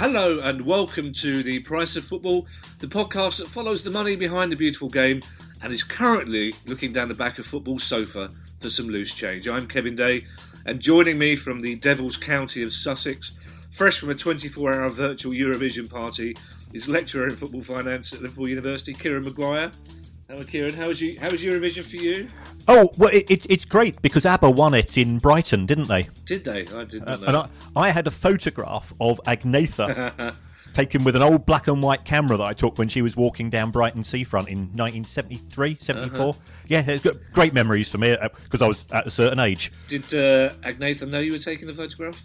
Hello and welcome to the Price of Football, the podcast that follows the money behind the beautiful game and is currently looking down the back of football's sofa for some loose change. I'm Kevin Day, and joining me from the Devil's County of Sussex, fresh from a 24 hour virtual Eurovision party, is lecturer in football finance at Liverpool University, Kieran Maguire. Hello, Kieran. How was you? How was Eurovision for you? Oh well, it, it, it's great because ABBA won it in Brighton, didn't they? Did they? I didn't Uh, know. and I, I had a photograph of Agnetha taken with an old black and white camera that I took when she was walking down Brighton seafront in 1973, 74. Uh-huh. Yeah, it's got great memories for me because I was at a certain age. Did uh, Agnetha know you were taking the photograph?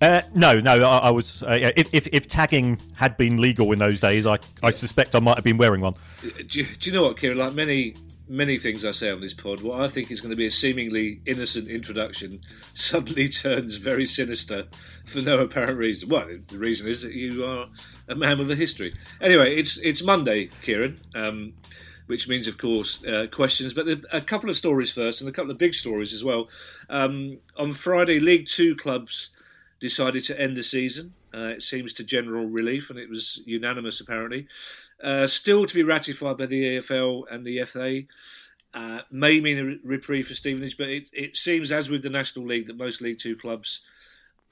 Uh, no, no, I, I was. Uh, if, if, if tagging had been legal in those days, I, I suspect I might have been wearing one. Do you, do you know what, Kieran? Like many many things I say on this pod, what I think is going to be a seemingly innocent introduction suddenly turns very sinister for no apparent reason. Well, the reason is that you are a man with a history. Anyway, it's it's Monday, Kieran. Um, which means, of course, uh, questions. But a couple of stories first, and a couple of big stories as well. Um, on Friday, League Two clubs decided to end the season. Uh, it seems to general relief, and it was unanimous apparently. Uh, still to be ratified by the EFL and the FA. Uh, may mean a reprieve for Stevenage, but it, it seems, as with the National League, that most League Two clubs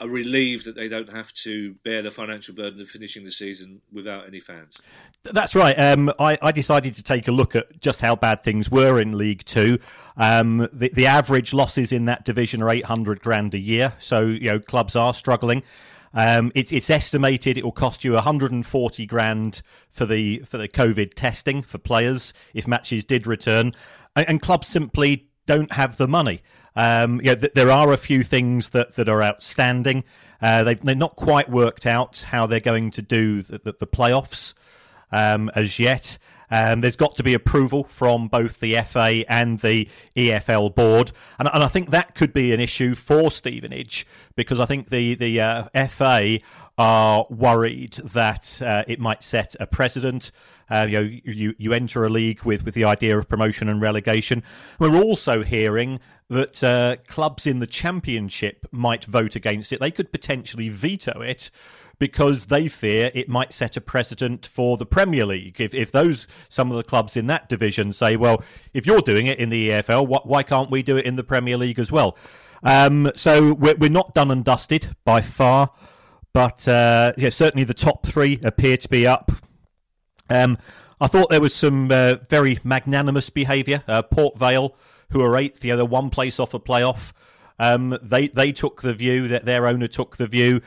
are relieved that they don't have to bear the financial burden of finishing the season without any fans. That's right. Um, I, I decided to take a look at just how bad things were in League Two. Um, the, the average losses in that division are 800 grand a year, so you know clubs are struggling. Um, it's, it's estimated it will cost you 140 grand for the for the COVID testing for players if matches did return, and, and clubs simply don't have the money. Um, th- there are a few things that, that are outstanding. Uh, they've they're not quite worked out how they're going to do the, the, the playoffs um, as yet. Um, there's got to be approval from both the FA and the EFL board, and, and I think that could be an issue for Stevenage because I think the the uh, FA are worried that uh, it might set a precedent. Uh, you know, you you enter a league with with the idea of promotion and relegation. We're also hearing that uh, clubs in the championship might vote against it. They could potentially veto it because they fear it might set a precedent for the Premier League. If, if those some of the clubs in that division say, well, if you're doing it in the EFL, wh- why can't we do it in the Premier League as well? Um, so we're, we're not done and dusted by far, but uh, yeah, certainly the top three appear to be up. Um, I thought there was some uh, very magnanimous behaviour. Uh, Port Vale, who are eighth, know, they're one place off a playoff. Um, they they took the view that their owner took the view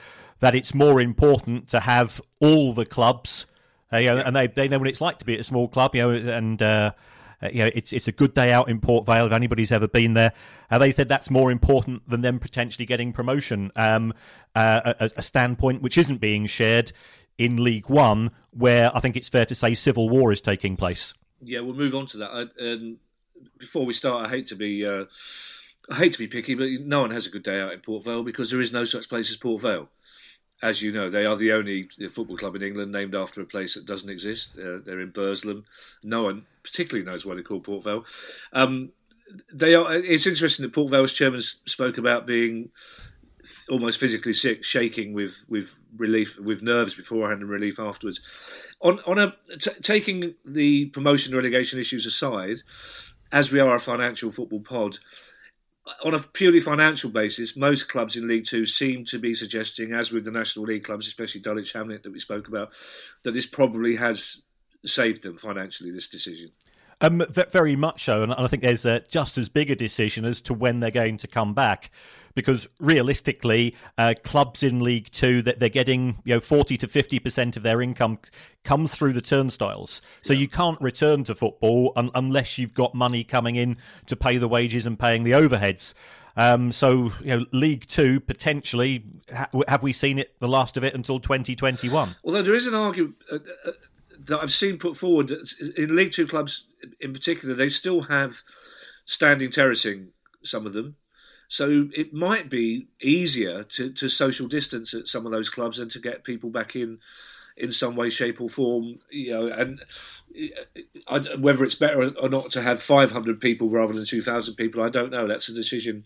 that it's more important to have all the clubs, uh, you know, and they they know what it's like to be at a small club, you know, and. Uh, uh, you know, it's it's a good day out in Port Vale if anybody's ever been there. Uh, they said that's more important than them potentially getting promotion. Um, uh, a, a standpoint which isn't being shared in League One, where I think it's fair to say civil war is taking place. Yeah, we'll move on to that. I, um, before we start, I hate to be uh, I hate to be picky, but no one has a good day out in Port Vale because there is no such place as Port Vale. As you know, they are the only football club in England named after a place that doesn't exist. Uh, they're in Burslem. No one particularly knows why they're called Port Vale. Um, they are. It's interesting that Port Vale's chairman spoke about being almost physically sick, shaking with with relief, with nerves beforehand and relief afterwards. On on a t- taking the promotion relegation issues aside, as we are a financial football pod, on a purely financial basis, most clubs in League Two seem to be suggesting, as with the National League clubs, especially Dulwich Hamlet that we spoke about, that this probably has saved them financially. This decision. Um, very much so, and I think there's just as big a decision as to when they're going to come back, because realistically, uh, clubs in League Two that they're getting you know forty to fifty percent of their income comes through the turnstiles. So yeah. you can't return to football un- unless you've got money coming in to pay the wages and paying the overheads. Um, so you know, League Two potentially ha- have we seen it the last of it until 2021? Although there is an argument uh, uh, that I've seen put forward that in League Two clubs in particular, they still have standing terracing. Some of them, so it might be easier to, to social distance at some of those clubs and to get people back in in some way, shape, or form. You know, and uh, whether it's better or not to have 500 people rather than 2,000 people, I don't know. That's a decision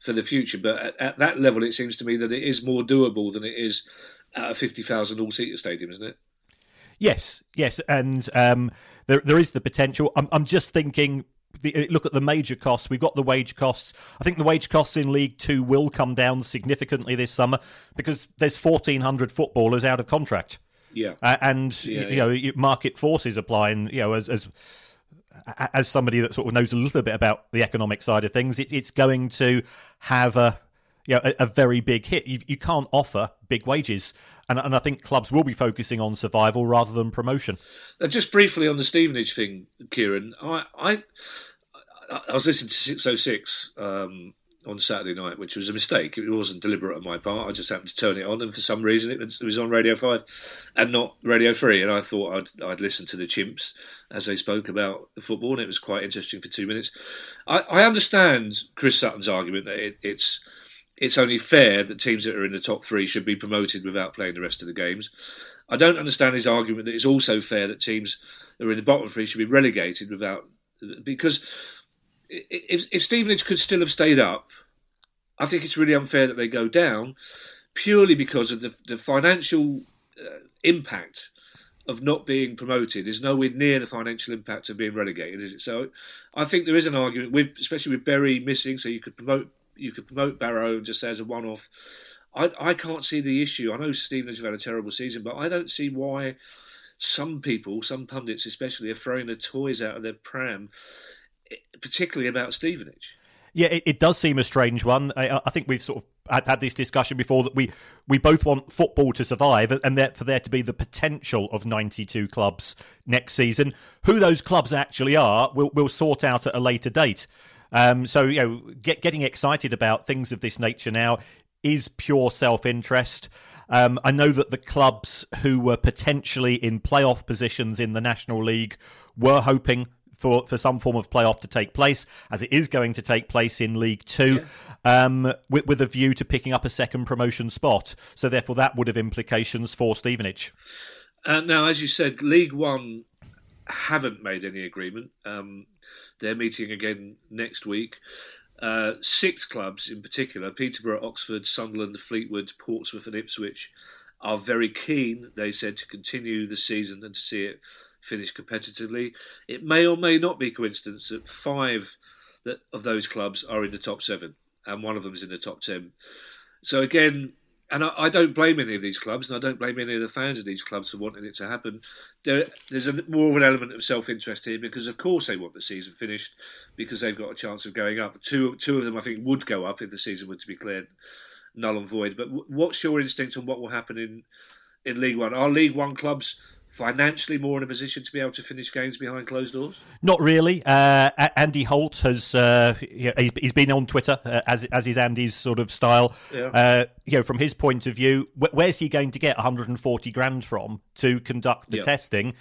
for the future. But at, at that level, it seems to me that it is more doable than it is at a 50,000 all-seater stadium, isn't it? Yes, yes, and um, there there is the potential. I'm, I'm just thinking the, look at the major costs. We've got the wage costs. I think the wage costs in League Two will come down significantly this summer because there's 1,400 footballers out of contract. Yeah, uh, and yeah, you, yeah. know market forces applying. You know, as, as as somebody that sort of knows a little bit about the economic side of things, it, it's going to have a you know, a, a very big hit. You, you can't offer big wages, and, and I think clubs will be focusing on survival rather than promotion. Uh, just briefly on the Stevenage thing, Kieran, I I, I was listening to Six Oh Six um, on Saturday night, which was a mistake. It wasn't deliberate on my part. I just happened to turn it on, and for some reason, it was, it was on Radio Five and not Radio Three. And I thought I'd, I'd listen to the chimps as they spoke about the football, and it was quite interesting for two minutes. I, I understand Chris Sutton's argument that it, it's it's only fair that teams that are in the top three should be promoted without playing the rest of the games. I don't understand his argument that it's also fair that teams that are in the bottom three should be relegated without because if, if Stevenage could still have stayed up, I think it's really unfair that they go down purely because of the, the financial uh, impact of not being promoted is nowhere near the financial impact of being relegated, is it? So I think there is an argument with, especially with Bury missing, so you could promote you could promote Barrow just as a one-off. I, I can't see the issue. I know Stevenage have had a terrible season, but I don't see why some people, some pundits especially, are throwing the toys out of their pram eh, particularly about Stevenage. Yeah, it, it does seem a strange one. I, I, think we've sort of had, had this discussion before that we, we both want football to survive and that for there to be the potential of 92 clubs next season. Who those clubs actually are, we'll, we'll sort out at a later date. Um, so, you know, get, getting excited about things of this nature now is pure self interest. Um, I know that the clubs who were potentially in playoff positions in the National League were hoping for, for some form of playoff to take place, as it is going to take place in League Two, yeah. um, with, with a view to picking up a second promotion spot. So, therefore, that would have implications for Stevenage. Uh, now, as you said, League One haven't made any agreement. Um, they're meeting again next week. Uh, six clubs in particular Peterborough, Oxford, Sunderland, Fleetwood, Portsmouth, and Ipswich are very keen, they said, to continue the season and to see it finish competitively. It may or may not be coincidence that five of those clubs are in the top seven, and one of them is in the top ten. So again, and I, I, don't blame any of these clubs, and I don't blame any of the fans of these clubs for wanting it to happen. There, there's a, more of an element of self-interest here because, of course, they want the season finished because they've got a chance of going up. Two, two of them, I think, would go up if the season were to be cleared null and void. But what's your instinct on what will happen in in League One? Are League One clubs financially more in a position to be able to finish games behind closed doors? Not really. Uh, Andy Holt has uh, he's been on Twitter uh, as as is Andy's sort of style. Yeah. Uh, you know, from his point of view, where's he going to get 140 grand from to conduct the yeah. testing?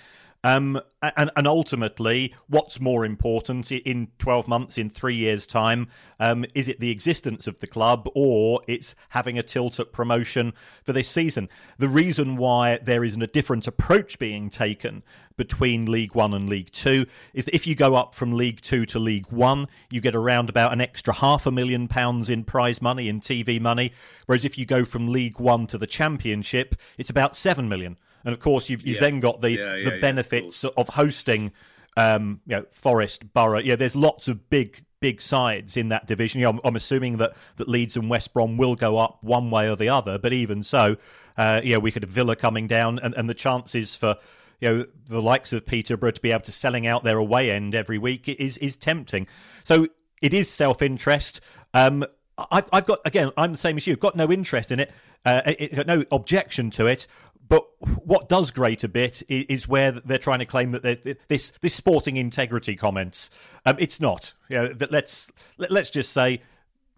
Um, and, and, ultimately, what's more important in 12 months, in three years' time? Um, is it the existence of the club or it's having a tilt at promotion for this season? The reason why there isn't a different approach being taken between League One and League Two is that if you go up from League Two to League One, you get around about an extra half a million pounds in prize money, in TV money. Whereas if you go from League One to the Championship, it's about seven million. And of course, you've, you've yeah. then got the yeah, the benefits of, of hosting, um, you know, Forest, Boro. Yeah, there's lots of big big sides in that division. You know, I'm, I'm, assuming that, that Leeds and West Brom will go up one way or the other, but even so, uh, yeah, we could have Villa coming down, and, and the chances for you know the likes of Peterborough to be able to selling out their away end every week is is tempting. So it is self interest. Um, I've, I've got again. I'm the same as you. I've got no interest in it. Uh, it, got no objection to it. But what does grate a bit is, where they're trying to claim that this this sporting integrity comments. Um, it's not. You know, let's let, let's just say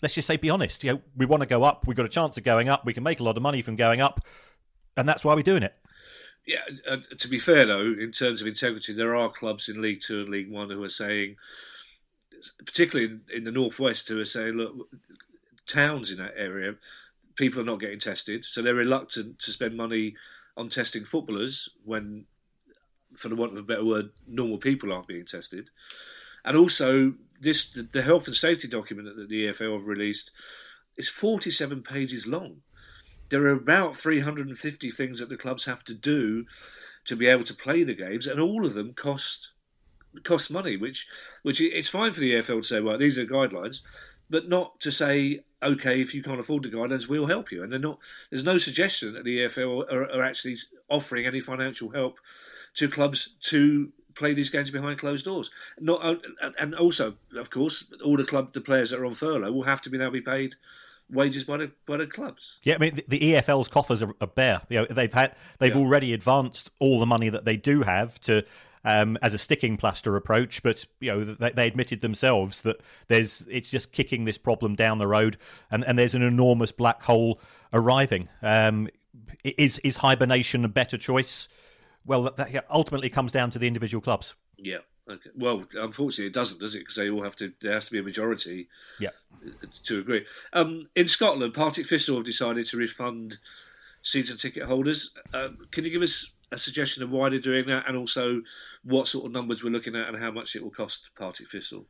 let's just say be honest. You know, we want to go up. We've got a chance of going up. We can make a lot of money from going up, and that's why we're doing it. Yeah. To be fair, though, in terms of integrity, there are clubs in League Two and League One who are saying, particularly in the northwest, who are saying, look, towns in that area, people are not getting tested, so they're reluctant to spend money on testing footballers when, for the want of a better word, normal people aren't being tested. And also, this the health and safety document that the EFL have released is 47 pages long. There are about 350 things that the clubs have to do to be able to play the games, and all of them cost cost money. Which which it's fine for the EFL to say, well, these are guidelines, but not to say okay, if you can't afford the guidelines, we'll help you. And they're not. There's no suggestion that the EFL are, are actually offering any financial help to clubs to play these games behind closed doors. Not and also, of course, all the club the players that are on furlough will have to be now be paid wages by the by the clubs. Yeah, I mean the, the EFL's coffers are, are, bare. You know, they've had they've yeah. already advanced all the money that they do have to um, as a sticking plaster approach, but you know they, they, admitted themselves that there's it's just kicking this problem down the road, and, and there's an enormous black hole arriving. Um, is is hibernation a better choice? Well, that ultimately comes down to the individual clubs. Yeah. Okay. Well, unfortunately, it doesn't, does it? Because they all have to. There has to be a majority. Yeah. To agree. Um, in Scotland, Partick Thistle have decided to refund season ticket holders. Um, can you give us a suggestion of why they're doing that, and also what sort of numbers we're looking at, and how much it will cost Partick Thistle.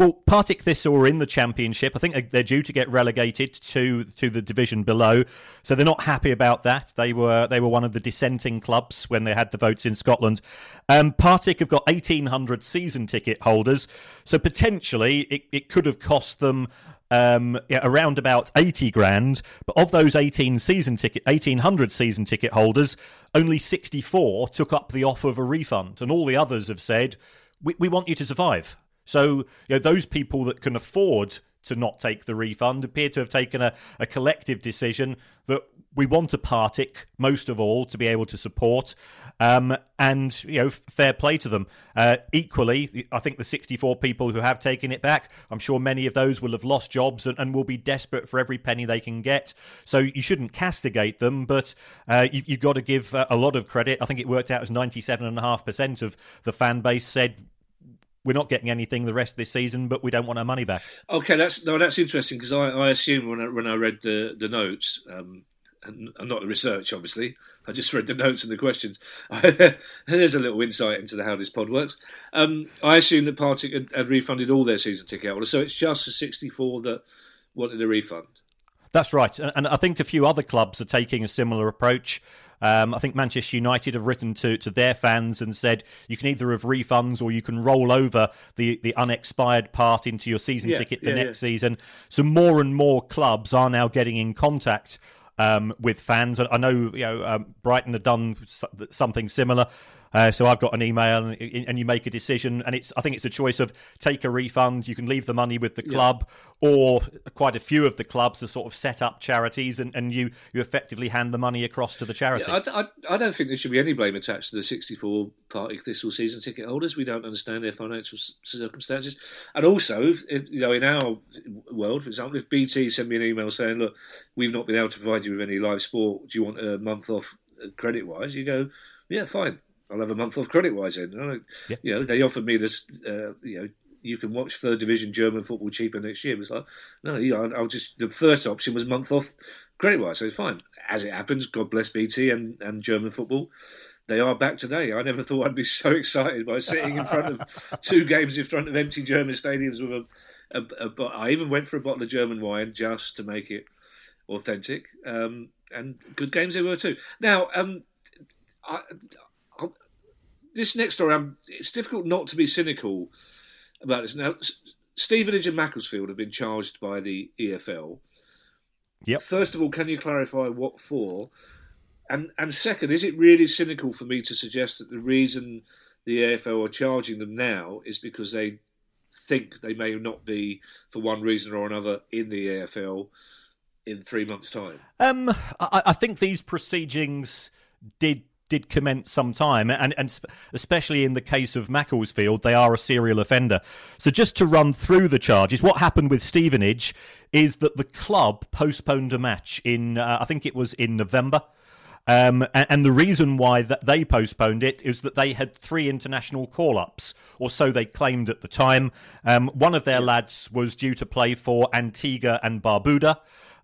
Well, Partick Thistle are in the championship. I think they're due to get relegated to to the division below, so they're not happy about that. They were they were one of the dissenting clubs when they had the votes in Scotland. Um, Partick have got eighteen hundred season ticket holders, so potentially it, it could have cost them um, yeah, around about 80 grand. But of those 18 season ticket, 1800 season ticket holders, only 64 took up the offer of a refund, and all the others have said, "We, we want you to survive." So you know, those people that can afford to not take the refund appear to have taken a, a collective decision that we want a Partick most of all to be able to support, um, and you know, fair play to them. Uh, equally, I think the 64 people who have taken it back, I'm sure many of those will have lost jobs and, and will be desperate for every penny they can get. So you shouldn't castigate them, but uh, you, have got to give uh, a lot of credit. I think it worked out as 97.5% of the fan base said we're not getting anything the rest of this season, but we don't want our money back. Okay, that's no, that's interesting because I, I assumed when I when I read the the notes, um, and, and not the research, obviously, I just read the notes and the questions. There's a little insight into the, how this pod works. Um, I assume that Partick had, had, refunded all their season ticket holders, so it's just the 64 that wanted a refund. That's right, and I think a few other clubs are taking a similar approach. Um, I think Manchester United have written to, to their fans and said you can either have refunds or you can roll over the, the unexpired part into your season yeah, ticket for yeah, next yeah. season. So more and more clubs are now getting in contact um, with fans. I know you know um, Brighton have done something similar. Uh, so I've got an email, and, and, you make a decision, and it's I think it's a choice of take a refund. You can leave the money with the club, yeah. or quite a few of the clubs are sort of set up charities, and, and you you effectively hand the money across to the charity. Yeah, I, I, I, don't think there should be any blame attached to the 64 Partick Thistle season ticket holders. We don't understand their financial circumstances, and also, if, if, you know, in our world, for example, if BT send me an email saying, "Look, we've not been able to provide you with any live sport. Do you want a month off uh, credit wise?" You go, "Yeah, fine." I'll have a month off credit wise in. Yeah. You know, they offered me this. Uh, you know, you can watch third division German football cheaper next year. It was like, no, you know, I'll just. The first option was month off credit wise, so fine. As it happens, God bless BT and, and German football. They are back today. I never thought I'd be so excited by sitting in front of two games in front of empty German stadiums with a, a, a, I even went for a bottle of German wine just to make it authentic. Um, and good games they were too. Now, um, I, this next story, I'm, it's difficult not to be cynical about this. Now, Stevenage and Macclesfield have been charged by the EFL. Yep. First of all, can you clarify what for? And and second, is it really cynical for me to suggest that the reason the EFL are charging them now is because they think they may not be, for one reason or another, in the EFL in three months' time? Um, I, I think these proceedings did did commence some time, and, and especially in the case of Macclesfield, they are a serial offender. So, just to run through the charges, what happened with Stevenage is that the club postponed a match in, uh, I think it was in November. Um, and, and, the reason why that they postponed it is that they had three international call-ups, or so they claimed at the time. Um, one of their lads was due to play for Antigua and Barbuda.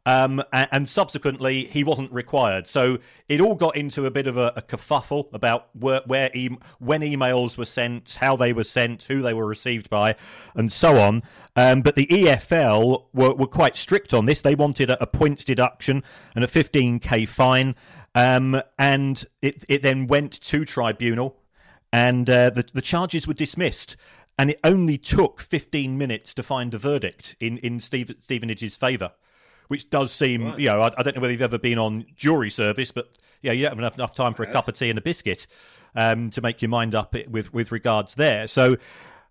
Um, and, and, subsequently, he wasn't required. So it all got into a bit of a, a kerfuffle about where, where e- when emails were sent, how they were sent, who they were received by, and so on. Um, but the EFL were, were quite strict on this. They wanted a, a points deduction and a 15k fine. Um, and it, it then went to tribunal, and uh, the, the charges were dismissed and it only took 15 minutes to find a verdict in, in Steve, Stevenage's favour which does seem, right. you know, I, I, don't know whether you've ever been on jury service, but yeah, you don't have enough, enough time for a cup of tea and a biscuit um, to make your mind up with with regards there. So.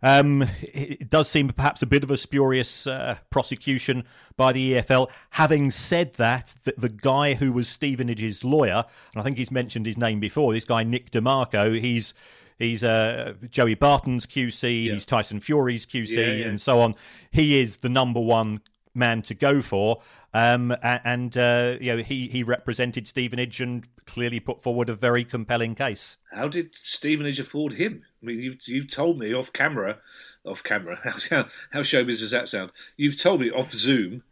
Um, it does seem perhaps a bit of a spurious uh, prosecution by the EFL. Having said that, the, the, guy who was Stevenage's lawyer, and I think he's mentioned his name before, this guy Nick DeMarco, he's he's uh, Joey Barton's QC, yeah. he's Tyson Fury's QC, yeah, yeah. and so on. He is the number one man to go for. Um, and uh, you know he he represented Stevenage and clearly put forward a very compelling case. How did Stevenage afford him? I mean, you've you've told me off camera, off camera. How how showbiz does that sound? You've told me off Zoom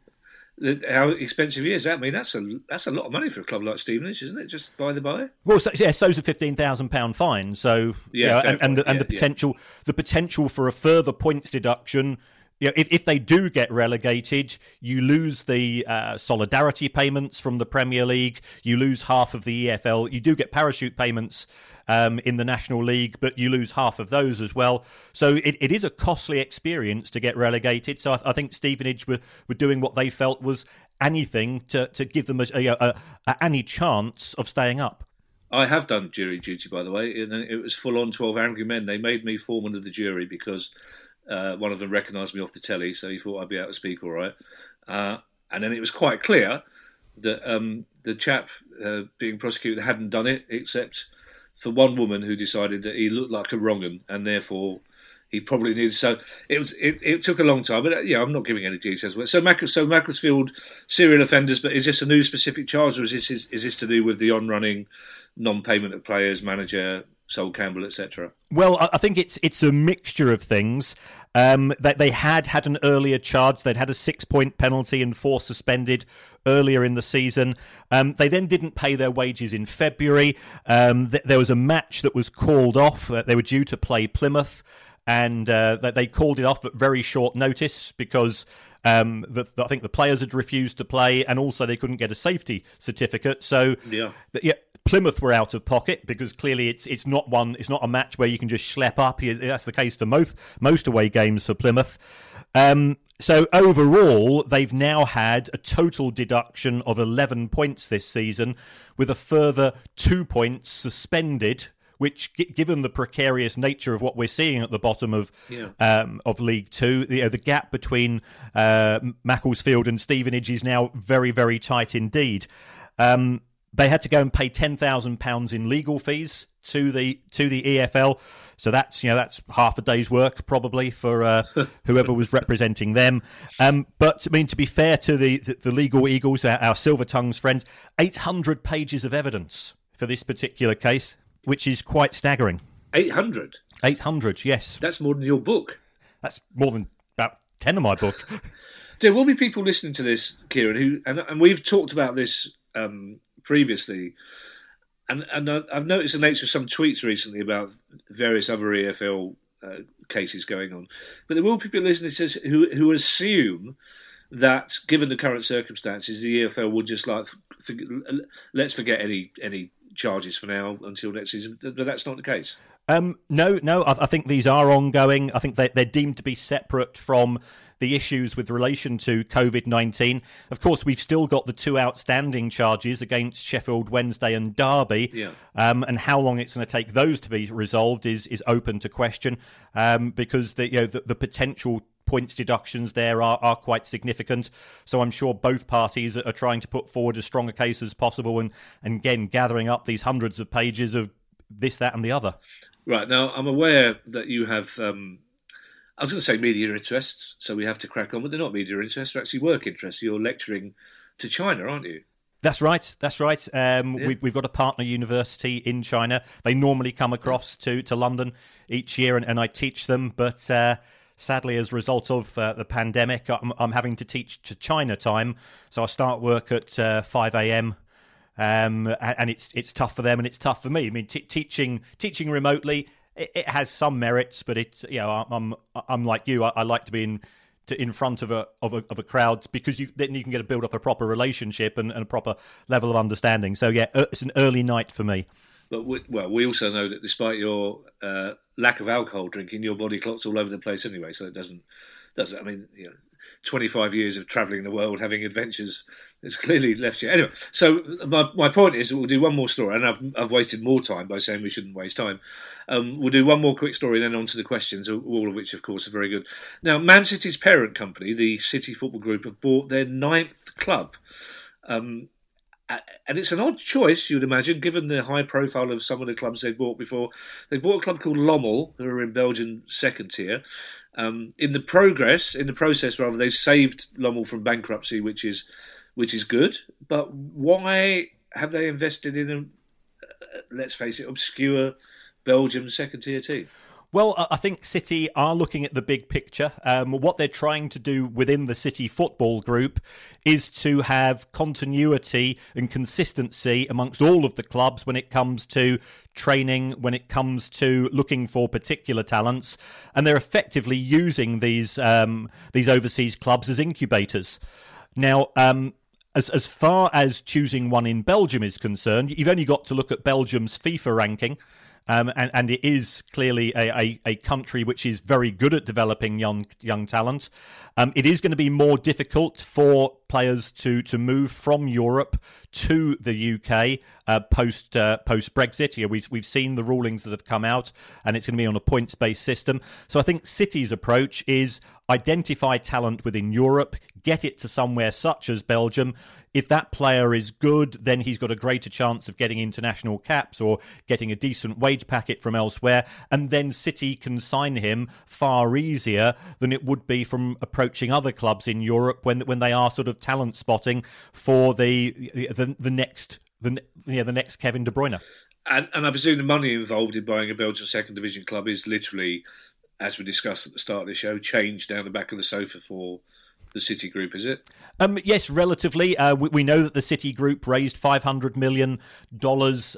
that how expensive he is. I mean, that's a that's a lot of money for a club like Stevenage, isn't it? Just by the by. Well, so, yeah, so's a fifteen thousand pound fine. So yeah, you know, and, and, the, and yeah, the potential yeah. the potential for a further points deduction you know, if, if they do get relegated, you lose the uh, solidarity payments from the Premier League. You lose half of the EFL. You do get parachute payments um, in the National League, but you lose half of those as well. So it, it is a costly experience to get relegated. So I, I, think Stevenage were, were doing what they felt was anything to, to give them a, a, a, any chance of staying up. I have done jury duty, by the way. and It was full on 12 angry men. They made me foreman of the jury because uh, one of them recognised me off the telly, so he thought I'd be able to speak all right. Uh, and then it was quite clear that um, the chap uh, being prosecuted hadn't done it, except for one woman who decided that he looked like a wrong un, and therefore he probably needed. So it was. It, it took a long time, but uh, yeah, I'm not giving any details. So, Mac- so Macclesfield serial offenders, but is this a new specific charge, or is this is, is this to do with the on-running non-payment of players, manager, Sol Campbell, etc. Well, I think it's it's a mixture of things. Um, that they had had an earlier charge. They'd had a six point penalty and four suspended earlier in the season. Um, they then didn't pay their wages in February. Um, th- there was a match that was called off. Uh, they were due to play Plymouth, and uh, they called it off at very short notice because. Um, the, the, I think the players had refused to play, and also they couldn't get a safety certificate. So, yeah, yeah Plymouth were out of pocket because clearly it's it's not one it's not a match where you can just schlep up. That's the case for most most away games for Plymouth. Um, so overall, they've now had a total deduction of 11 points this season, with a further two points suspended. Which, given the precarious nature of what we're seeing at the bottom of yeah. um, of League Two, you know, the gap between uh, Macclesfield and Stevenage is now very, very tight indeed. Um, they had to go and pay ten thousand pounds in legal fees to the to the EFL. So that's you know that's half a day's work probably for uh, whoever was representing them. Um, but I mean to be fair to the the, the legal eagles, our, our silver tongues friends, eight hundred pages of evidence for this particular case, which is quite staggering. Eight hundred. Eight hundred. Yes. That's more than your book. That's more than about ten of my book. there will be people listening to this, Kieran, who and, and we've talked about this um, previously. And, and I've noticed the nature of some tweets recently about various other EFL uh, cases going on. But there will be people listening to who, who assume that, given the current circumstances, the EFL would just like, let's forget any any charges for now until next season. But that's not the case. Um, no, no. I, I, think these are ongoing. I think they, they're deemed to be separate from the issues with relation to COVID 19. Of course, we've still got the two outstanding charges against Sheffield Wednesday and Derby. Yeah. Um, and how long it's going to take those to be resolved is, is open to question um, because the, you know, the, the potential points deductions there are, are quite significant. So I'm sure both parties are trying to put forward as strong a case as possible and, and again, gathering up these hundreds of pages of this, that, and the other. Right. Now, I'm aware that you have um, I was going to say media interests, so we have to crack on, but they're not media interests; they're actually work interests. You're lecturing to China, aren't you? That's right. That's right. Um, yeah. we've, we've got a partner university in China. They normally come across to, to London each year, and, and I teach them. But uh, sadly, as a result of uh, the pandemic, I'm, I'm, having to teach to China time. So I start work at uh, 5 a.m. Um, and it's it's tough for them, and it's tough for me. I mean, t- teaching teaching remotely it, it, has some merits, but it's you know I'm I'm like you. I, I like to be in to, in front of a, of a of a crowd because you then you can get to build up a proper relationship and, and a proper level of understanding. So yeah, it's an early night for me. But we, well, we also know that despite your uh, lack of alcohol drinking, your body clock's all over the place anyway. So it doesn't doesn't. I mean, you know, 25 years of travelling the world, having adventures, it's clearly left you. Anyway, so my, my point is we'll do one more story, and I've, I've wasted more time by saying we shouldn't waste time. Um, we'll do one more quick story, then on to the questions, all of which, of course, are very good. Now, Man City's parent company, the City Football Group, have bought their ninth club. Um, and it's an odd choice, you'd imagine, given the high profile of some of the clubs they've bought before. They bought a club called Lommel, who are in Belgian second tier. Um, in the progress, in the process, rather, they saved Lommel from bankruptcy, which is which is good. But why have they invested in a, uh, let's face it, obscure Belgium second tier team? Well, I think City are looking at the big picture. Um, what they're trying to do within the City Football Group is to have continuity and consistency amongst all of the clubs when it comes to training, when it comes to looking for particular talents, and they're effectively using these um, these overseas clubs as incubators. Now, um, as as far as choosing one in Belgium is concerned, you've only got to look at Belgium's FIFA ranking. Um, and, and it is clearly a, a, a, country which is very good at developing young young talent. Um, it is going to be more difficult for players to to move from Europe to the UK uh, post uh, post Brexit. Yeah, we've we've seen the rulings that have come out, and it's going to be on a points based system. So I think City's approach is identify talent within Europe, get it to somewhere such as Belgium, if that player is good, then he's got a greater chance of getting international caps or getting a decent wage packet from elsewhere. And then City can sign him far easier than it would be from approaching other clubs in Europe when when they are sort of talent spotting for the the, the next the yeah, the next Kevin De Bruyne. And, and I presume the money involved in buying a Belgian second division club is literally, as we discussed at the start of the show, changed down the back of the sofa for the City Group, is it? Um, yes, relatively. Uh, we, we, know that the City Group raised $500 million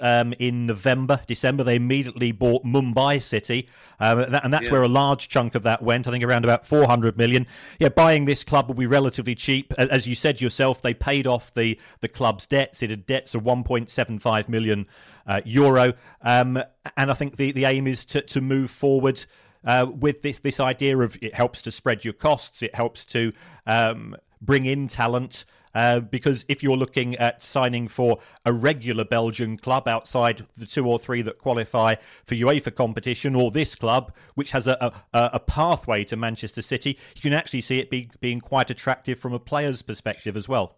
um, in November, December. They immediately bought Mumbai City, uh, and that's yeah. where a large chunk of that went. I think around about 400 million. Yeah, buying this club will be relatively cheap. As you said yourself, they paid off the, the club's debts. It had debts of 1.75 million uh, euro. Um, and I think the, the aim is to, to move forward uh, with this this idea of it helps to spread your costs, it helps to um, bring in talent. Uh, because if you're looking at signing for a regular Belgian club outside the two or three that qualify for UEFA competition, or this club, which has a, a, a pathway to Manchester City, you can actually see it be, being quite attractive from a player's perspective as well.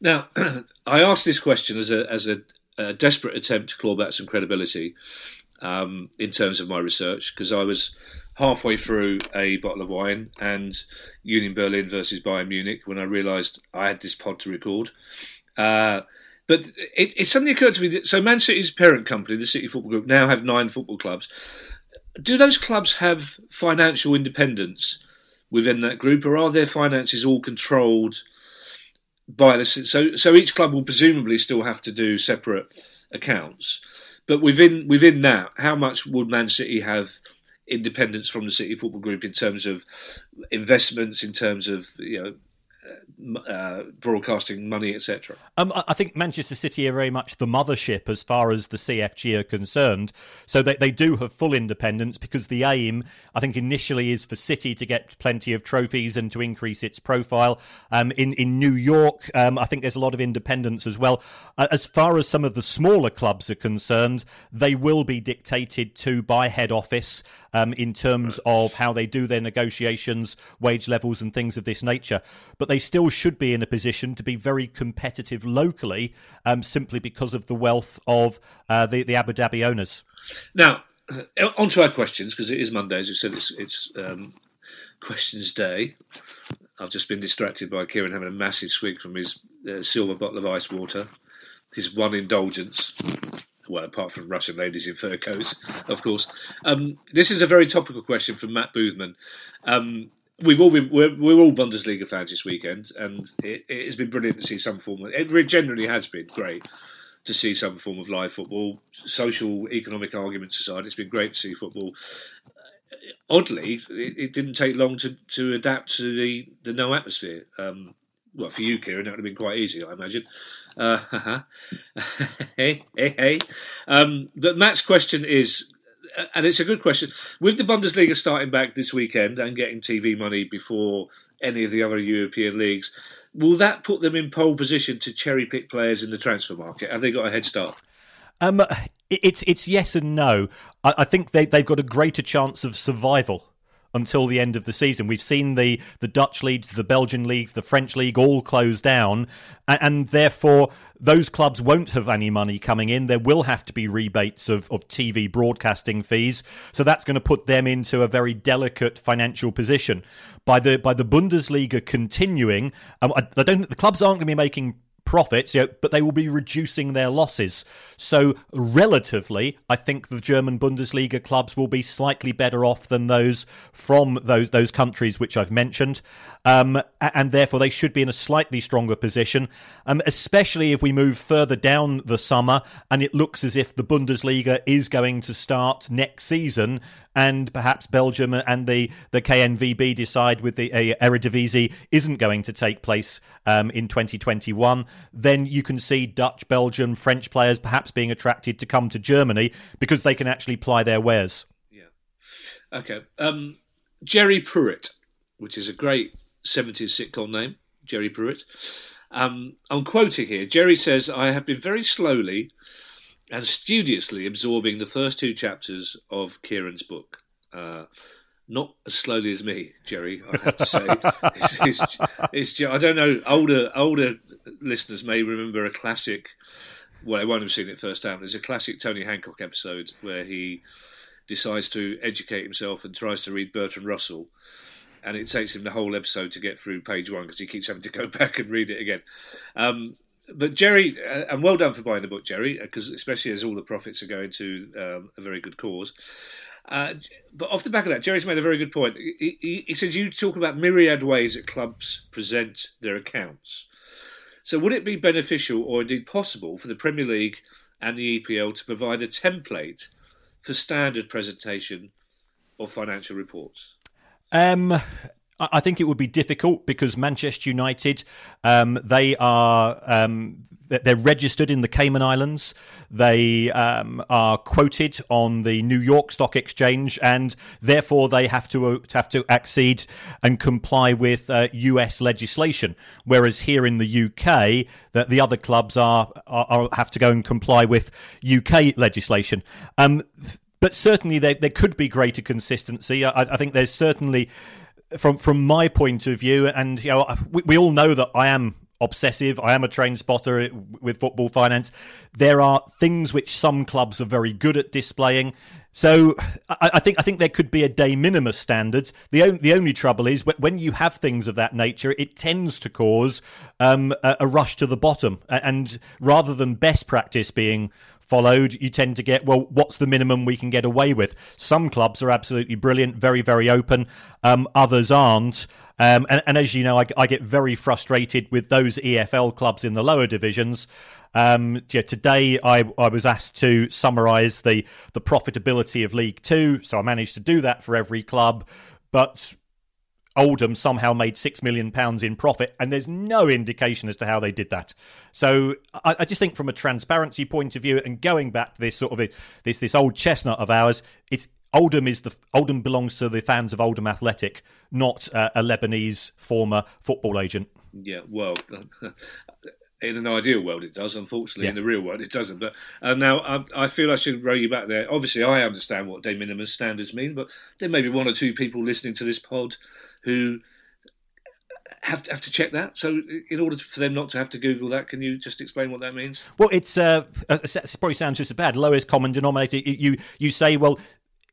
Now, I asked this question as a as a, a desperate attempt to claw back some credibility, um, in terms of my research because I was halfway through a bottle of wine and Union Berlin versus Bayern Munich when I realised I had this pod to record. Uh, but it, it, suddenly occurred to me that so Man City's parent company, the City Football Group, now have nine football clubs. Do those clubs have financial independence within that group, or are their finances all controlled by the so so each club will presumably still have to do separate accounts, but within within that, how much would Man City have independence from the City Football Group in terms of investments, in terms of you know uh, broadcasting money, etc. Um, I think Manchester City are very much the mothership as far as the CFG are concerned. So they, they do have full independence because the aim, I think, initially is for City to get plenty of trophies and to increase its profile. Um, in in New York, um, I think there's a lot of independence as well. Uh, as far as some of the smaller clubs are concerned, they will be dictated to by head office um, in terms of how they do their negotiations, wage levels, and things of this nature. But they still should be in a position to be very competitive locally, um, simply because of the wealth of uh, the, the Abu Dhabi owners. Now, uh, on to our questions, because it is Monday, as you said, it's, it's um, questions day. I've just been distracted by Kieran having a massive swig from his uh, silver bottle of ice water. His one indulgence well, apart from Russian ladies in fur coats, of course. Um, this is a very topical question from Matt Boothman. Um, we've all been we're, we're all Bundesliga fans this weekend, and it, it, has been brilliant to see some form. Of, it generally has been great to see some form of live football. Social, economic arguments aside, it's been great to see football. Oddly, it, it didn't take long to, to adapt to the, the no atmosphere. Um, well, for you, Kieran, that would have been quite easy, I imagine. Uh, hey, hey, hey. Um, but Matt's question is and it's a good question. With the Bundesliga starting back this weekend and getting TV money before any of the other European leagues, will that put them in pole position to cherry pick players in the transfer market? Have they got a head start? Um, it's it's yes and no. I, I think they they've got a greater chance of survival until the end of the season. We've seen the, the Dutch leagues, the Belgian leagues, the French league all close down, and, and, therefore those clubs won't have any money coming in. There will have to be rebates of, of TV broadcasting fees, so that's going to put them into a very delicate financial position. By the by the Bundesliga continuing, um, I, I don't think the clubs aren't going to be making profits, you know, but they will be reducing their losses. So, relatively, I think the German Bundesliga clubs will be slightly better off than those from those those countries which I've mentioned, um, and therefore they should be in a slightly stronger position, um, especially if we move further down the summer and it looks as if the Bundesliga is going to start next season and perhaps Belgium and the, the KNVB decide with the uh, Eredivisie isn't going to take place um, in 2021, then you can see Dutch, Belgian, French players perhaps being attracted to come to Germany because they can actually ply their wares. Yeah. Okay. Um, Jerry Pruitt, which is a great 70s sitcom name, Jerry Pruitt. Um, I'm quoting here. Jerry says, I have been very slowly and studiously absorbing the first two chapters of Kieran's book. Uh, not as slowly as me, Jerry. I have to say, it's, it's, it's, I don't know. Older older listeners may remember a classic. Well, I won't have seen it first time. There's a classic Tony Hancock episode where he decides to educate himself and tries to read Bertrand Russell, and it takes him the whole episode to get through page one because he keeps having to go back and read it again. Um, but Jerry, uh, and well done for buying the book, Jerry, because especially as all the profits are going to um, a very good cause. Uh, but off the back of that, Jerry's made a very good point. He, he, he says you talk about myriad ways that clubs present their accounts. So, would it be beneficial or indeed possible for the Premier League and the EFL to provide a template for standard presentation of financial reports? Um, I think it would be difficult because Manchester United, um, they are um, they're registered in the Cayman Islands. They um, are quoted on the New York Stock Exchange, and therefore they have to uh, have to accede and comply with uh, U.S. legislation. Whereas here in the UK, that the other clubs are, are, have to go and comply with UK legislation. Um, but certainly there, there could be greater consistency. I, I think there's certainly from from my point of view, and you know, we, we all know that I am obsessive. I am a train spotter with football finance. There are things which some clubs are very good at displaying. So I, I, think I think there could be a de minimis standard. The only, the only trouble is when you have things of that nature, it tends to cause um, a, a rush to the bottom. And rather than best practice being followed, you tend to get, well, what's the minimum we can get away with? Some clubs are absolutely brilliant, very, very open. Um, others aren't. Um, and, and, as you know, I, I, get very frustrated with those EFL clubs in the lower divisions um, yeah, today I, I was asked to summarise the the profitability of League Two, so I managed to do that for every club, but. Oldham somehow made six million pounds in profit, and there's no indication as to how they did that. So I, I, just think, from a transparency point of view, and going back to this sort of this this old chestnut of ours, it's Oldham is the Oldham belongs to the fans of Oldham Athletic, not uh, a Lebanese former football agent. Yeah, well, in an ideal world it does. Unfortunately, yeah. in the real world it doesn't. But uh, now I, I, feel I should row you back there. Obviously, I understand what de minimis standards mean, but there may be one or two people listening to this pod who have to, have to check that. So, in order for them not to have to Google that, can you just explain what that means? Well, it's uh, it probably sounds just as bad. Lowest common denominator. You you say, well,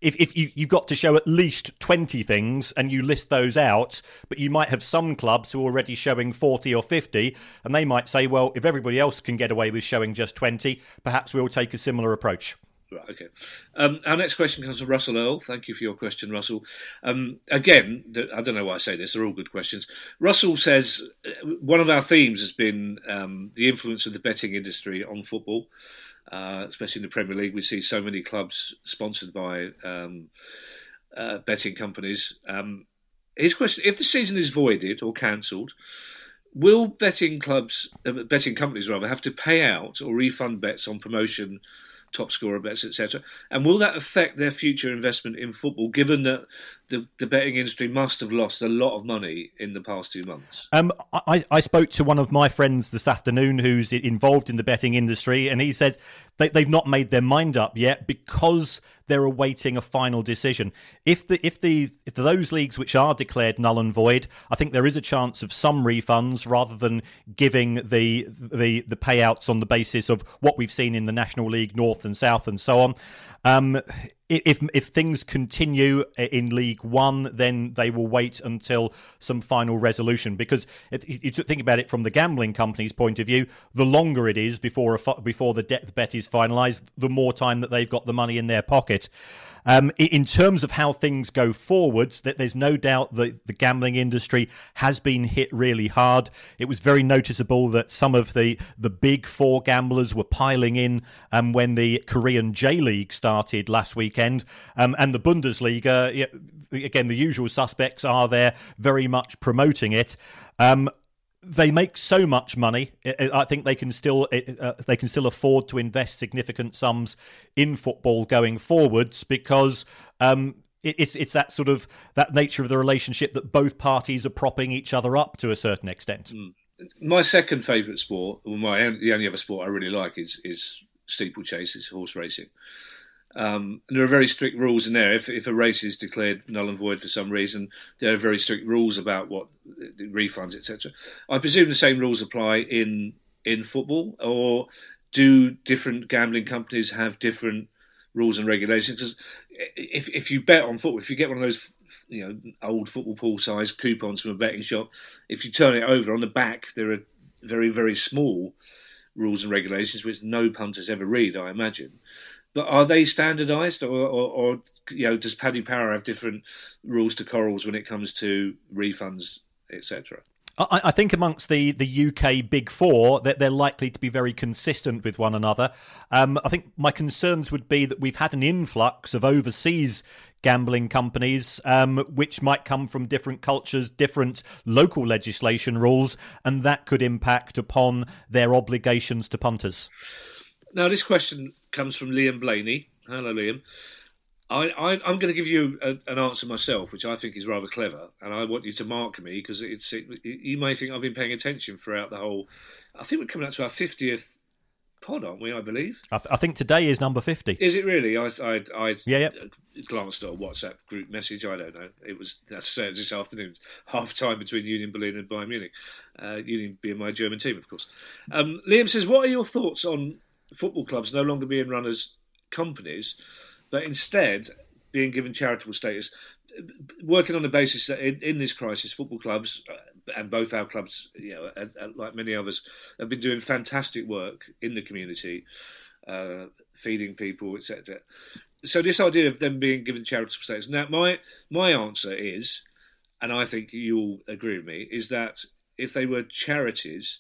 if, if you, you've got to show at least 20 things and you list those out, but you might have some clubs who are already showing 40 or 50, and they might say, well, if everybody else can get away with showing just 20, perhaps we'll take a similar approach. Right, okay. Um, our next question comes from Russell Earl. Thank you for your question, Russell. Um, again, I don't know why I say this, they're all good questions. Russell says uh, one of our themes has been um, the influence of the betting industry on football uh, especially in the Premier League. We see so many clubs sponsored by um, uh, betting companies. Um, his question: If the season is voided or cancelled, will betting clubs, uh, betting companies rather, have to pay out or refund bets on promotion? top scorer bets, etc. And will that affect their future investment in football, given that the, the betting industry must have lost a lot of money in the past two months. Um, I, I spoke to one of my friends this afternoon who's involved in the betting industry, and he says they, they've not made their mind up yet because they're awaiting a final decision. If the if the if those leagues which are declared null and void, I think there is a chance of some refunds rather than giving the the the payouts on the basis of what we've seen in the National League North and South and so on. Um, if if things continue in League One, then they will wait until some final resolution. Because you think about it from the gambling company's point of view, the longer it is before a, before the debt bet is finalised, the more time that they've got the money in their pocket. Um, in terms of how things go forwards, that there's no doubt that the gambling industry has been hit really hard. It was very noticeable that some of the the big four gamblers were piling in um, when the Korean J League started last weekend, um, and the Bundesliga. Again, the usual suspects are there, very much promoting it. Um, they make so much money. I think they can still uh, they can still afford to invest significant sums in football going forwards because um, it's it's that sort of that nature of the relationship that both parties are propping each other up to a certain extent. Mm. My second favourite sport, well, my the only other sport I really like is is steeplechase, horse racing. Um, there are very strict rules in there. If, if a race is declared null and void for some reason, there are very strict rules about what refunds, etc. I presume the same rules apply in in football, or do different gambling companies have different rules and regulations? Because if if you bet on football, if you get one of those you know old football pool size coupons from a betting shop, if you turn it over on the back, there are very very small rules and regulations which no punters ever read, I imagine. But are they standardised, or, or, or, you know, does Paddy Power have different rules to Corals when it comes to refunds, etc.? I, I think amongst the, the UK Big Four that they're likely to be very consistent with one another. Um, I think my concerns would be that we've had an influx of overseas gambling companies, um, which might come from different cultures, different local legislation rules, and that could impact upon their obligations to punters. Now, this question comes from Liam Blaney. Hello, Liam. I, I, am going to give you a, an answer myself, which I think is rather clever, and I want you to mark me because it's it, you may think I've been paying attention throughout the whole. I think we're coming up to our 50th pod, aren't we? I believe. I, th- I think today is number fifty. Is it really? I I, I yeah, yeah. glanced at a WhatsApp group message. I don't know. It was that's said this afternoon, half time between Union Berlin and Bayern Munich. Uh, Union being my German team, of course. Um, Liam says, "What are your thoughts on football clubs no longer being run as companies, but instead being given charitable status?" Working on the basis that in, in this crisis, football clubs uh, and both our clubs, you know, like many others, have been doing fantastic work in the community, uh, feeding people, etc. So this idea of them being given charitable status. Now, my my answer is, and I think you'll agree with me, is that if they were charities,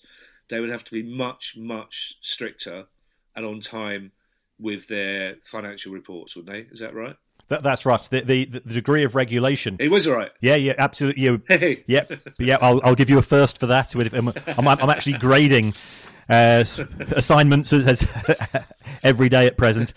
they would have to be much much stricter and on time with their financial reports, wouldn't they? Is that right? That, that's right. The, the, the degree of regulation. It was right. Yeah, yeah, absolutely. Yeah, hey. yeah, yeah. I'll, I'll give you a first for that. I'm, I'm, I'm actually grading uh, assignments as, as every day at present.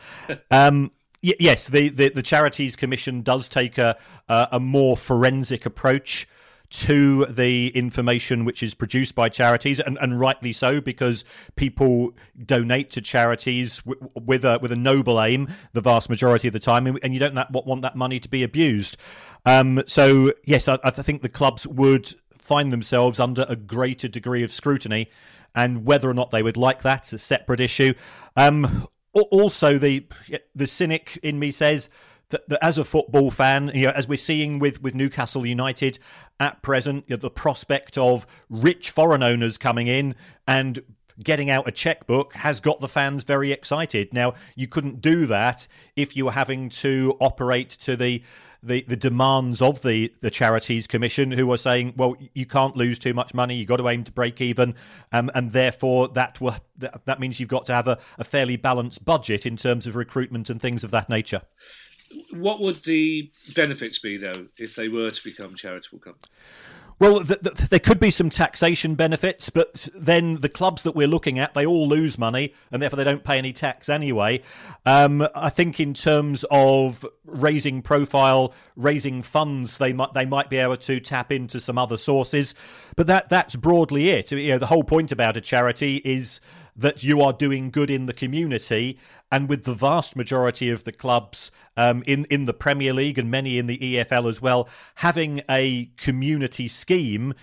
Um, yes, the, the, the Charities Commission does take a, a, a more forensic approach to the information which is produced by charities, and, and rightly so, because people donate to charities w- with a with a noble aim the vast majority of the time, and you don't that, want that money to be abused. Um, so yes, I, I think the clubs would find themselves under a greater degree of scrutiny, and whether or not they would like that's a separate issue. Um, also, the the cynic in me says that, that, as a football fan, you know, as we're seeing with, with Newcastle United at present, you know, the prospect of rich foreign owners coming in and getting out a checkbook has got the fans very excited. Now, you couldn't do that if you were having to operate to the the, the demands of the, the charities commission who are saying, well, you can't lose too much money, you've got to aim to break even, um, and therefore that will, that means you've got to have a, a fairly balanced budget in terms of recruitment and things of that nature what would the benefits be though if they were to become charitable companies? Well, th- th- there could be some taxation benefits, but then the clubs that we're looking at, they all lose money, and therefore they don't pay any tax anyway. Um, I think in terms of raising profile, raising funds, they might they might be able to tap into some other sources, but that that's broadly it. You know, the whole point about a charity is that you are doing good in the community. And with the vast majority of the clubs um, in in the Premier League and many in the EFL as well, having a community scheme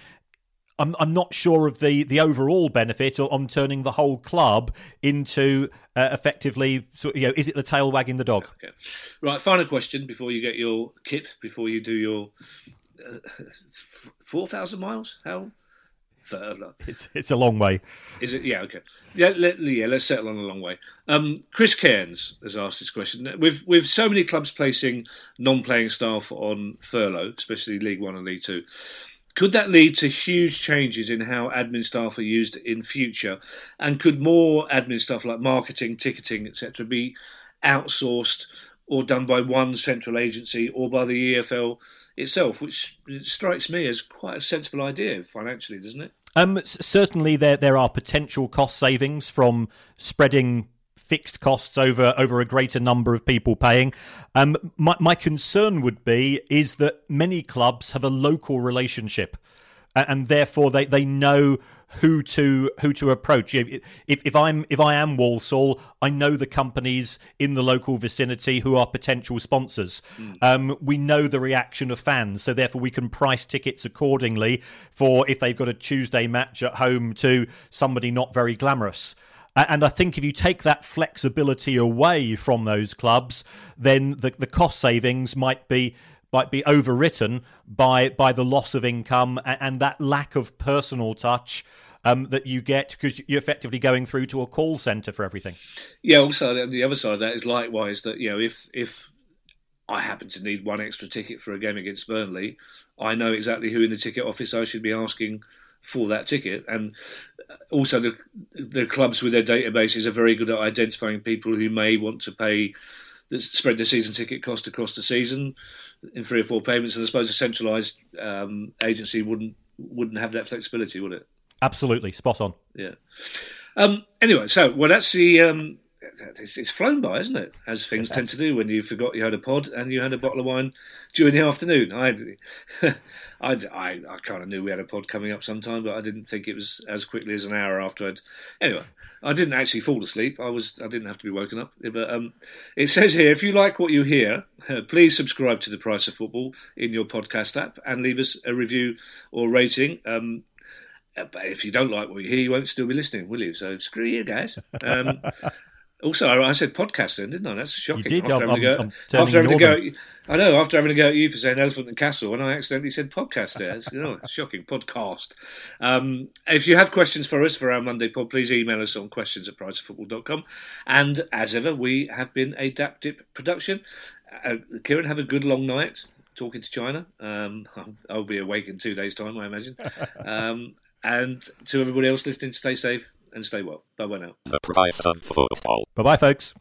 I'm, I'm not sure of the, the overall benefit on turning the whole club into uh, effectively, you know, is it the tail wagging the dog? Okay. Right, final question before you get your kit, before you do your uh, 4,000 miles? How further. It's it's a long way. Is it? Yeah. Okay. Yeah. Let, yeah. Let's settle on a long way. Um, Chris Cairns has asked this question. With with so many clubs placing non-playing staff on furlough, especially League One and League Two. Could that lead to huge changes in how admin staff are used in future? And could more admin stuff like marketing, ticketing, etc., be outsourced or done by one central agency or by the EFL itself, which strikes me as quite a sensible idea financially, doesn't it? Um, certainly, there there are potential cost savings from spreading fixed costs over over a greater number of people paying. Um, my my concern would be is that many clubs have a local relationship, and therefore they, they know who to who to approach. If, if I'm if I am Walsall, I know the companies in the local vicinity who are potential sponsors. Mm. Um, we know the reaction of fans, so therefore we can price tickets accordingly for if they've got a Tuesday match at home to somebody not very glamorous. And I think if you take that flexibility away from those clubs, then the, the cost savings might be might be overwritten by by the loss of income and, and that lack of personal touch um, that you get because you're effectively going through to a call center for everything. Yeah. Also, the other side of that is likewise that you know if if I happen to need one extra ticket for a game against Burnley, I know exactly who in the ticket office I should be asking for that ticket. And also, the the clubs with their databases are very good at identifying people who may want to pay spread the season ticket cost across the season in three or four payments. And I suppose a centralised um, agency wouldn't wouldn't have that flexibility, would it? Absolutely, spot on. Yeah. Um, anyway, so well, that's the um, it's, it's flown by, isn't it? As things tend to do when you forgot you had a pod and you had a bottle of wine during the afternoon. I, I, I, I kind of knew we had a pod coming up sometime, but I didn't think it was as quickly as an hour after I'd. Anyway, I didn't actually fall asleep. I was, I didn't have to be woken up. But um, it says here, if you like what you hear, please subscribe to the Price of Football in your podcast app and leave us a review or rating. Um, but if you don't like what you hear, you won't still be listening, will you? So screw you, guys. Um, also, I said podcast then, didn't I? That's shocking. Did. After I'm, having a go, I'm, after having a go. I know. After having to go at you for saying Elephant and Castle, and I accidentally said podcast there. It's, you know, it's shocking. Podcast. Um, if you have questions for us for our Monday pod, please email us on questions at priceoffootball.com. And as ever, we have been a DAP Dip production. Uh, Kieran, have a good long night talking to China. Um, I'll, I'll be awake in two days' time, I imagine. Um, and to everybody else listening, stay safe and stay well. Bye bye now. The price of football. Bye bye, folks.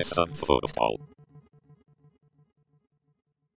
Of football.